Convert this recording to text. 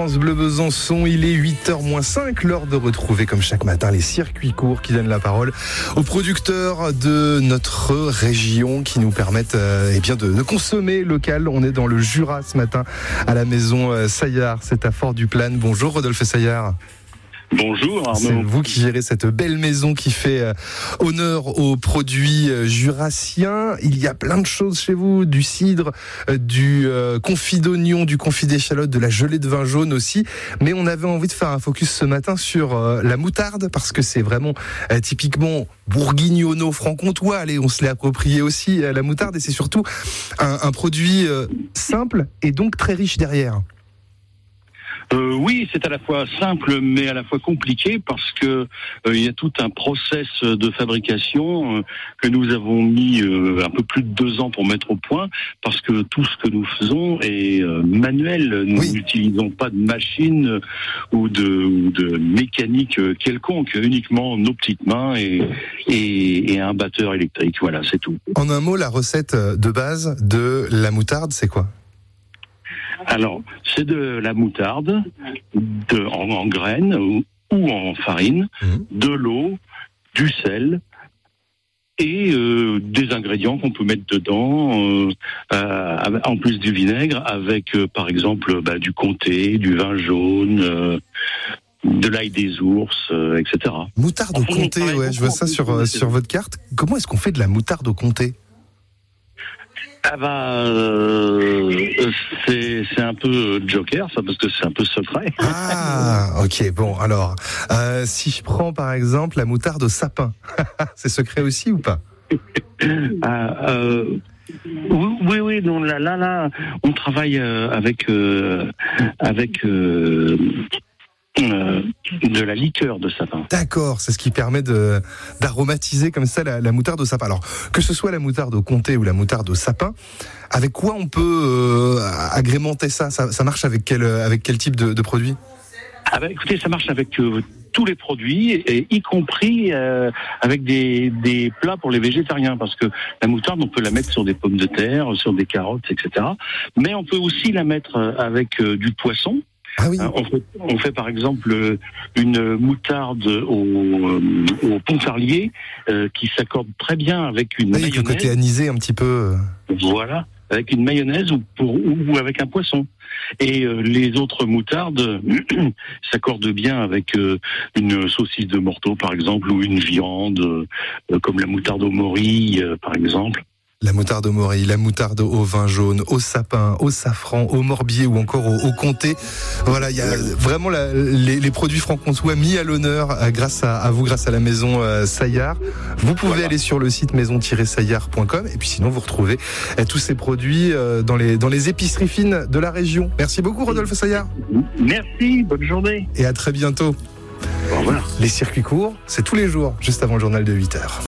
France Bleu Besançon. Il est 8h 5, l'heure de retrouver comme chaque matin les circuits courts qui donnent la parole aux producteurs de notre région qui nous permettent euh, eh de, consommer local. On est dans le Jura ce matin à la maison euh, Saillard, c'est à Fort du Plan. Bonjour Rodolphe Saillard. Bonjour Arnaud. C'est vous qui gérez cette belle maison qui fait euh, honneur aux produits euh, jurassiens. Il y a plein de choses chez vous, du cidre, euh, du confit d'oignon, du confit d'échalote, de la gelée de vin jaune aussi. Mais on avait envie de faire un focus ce matin sur la moutarde parce que c'est vraiment typiquement bourguignono franc-comtois. Allez, on se l'est approprié aussi la moutarde et c'est surtout un produit simple et donc très riche derrière. Euh, oui, c'est à la fois simple mais à la fois compliqué parce que euh, il y a tout un process de fabrication euh, que nous avons mis euh, un peu plus de deux ans pour mettre au point parce que tout ce que nous faisons est euh, manuel. Nous n'utilisons pas de machine ou de, ou de mécanique quelconque, uniquement nos petites mains et, et, et un batteur électrique. Voilà, c'est tout. En un mot, la recette de base de la moutarde, c'est quoi? Alors, c'est de la moutarde de, en, en graines ou, ou, en farine, mmh. de l'eau, du sel et euh, des ingrédients qu'on peut mettre dedans, euh, euh, en plus du vinaigre, avec euh, par exemple bah, du comté, du vin jaune euh, de l'ail des ours, euh, etc. Moutarde au comté, ouais, je vois ça sur, sur votre carte. Comment est-ce qu'on fait de la moutarde au comté? Ah bah, euh, c'est un peu joker, ça, parce que c'est un peu secret. Ah, ok, bon, alors, euh, si je prends par exemple la moutarde au sapin, c'est secret aussi ou pas? Ah, euh, oui, oui, donc là, là, là, on travaille avec avec de la liqueur de sapin. D'accord, c'est ce qui permet d'aromatiser comme ça la, la, moutarde au sapin. Alors que ce soit la moutarde au comté ou la moutarde au sapin, avec quoi on peut euh, agrémenter ça, ça, ça marche avec quel avec quel type de, de produit? Ah bah, écoutez, ça marche avec euh, tous les produits, et y compris euh, avec des, des plats pour les végétariens, parce que la moutarde, on peut la mettre sur des pommes de terre, sur des carottes, etc. Mais on peut aussi la mettre avec euh, du poisson. Ah oui. on, fait, on, fait, par exemple une moutarde au, au pontarlier euh, qui s'accorde très bien avec une oui, mayonnaise. Le côté anisé un petit peu. Voilà, avec une mayonnaise ou, pour, ou avec un poisson. Et euh, les autres moutardes s'accordent bien avec euh, une saucisse de morteau, par exemple, ou une viande, euh, comme la moutarde au mori, par exemple. La moutarde au morille, la moutarde au vin jaune, au sapin, au safran, au morbier ou encore au, au comté. Voilà, il y a vraiment la, les, les, produits franc-comtois mis à l'honneur grâce à, à, vous, grâce à la maison euh, Saillard. Vous pouvez voilà. aller sur le site maison-saillard.com et puis sinon vous retrouvez euh, tous ces produits euh, dans les, dans les épiceries fines de la région. Merci beaucoup Rodolphe Saillard. Merci, bonne journée. Et à très bientôt. Au revoir. Les circuits courts, c'est tous les jours, juste avant le journal de 8 heures.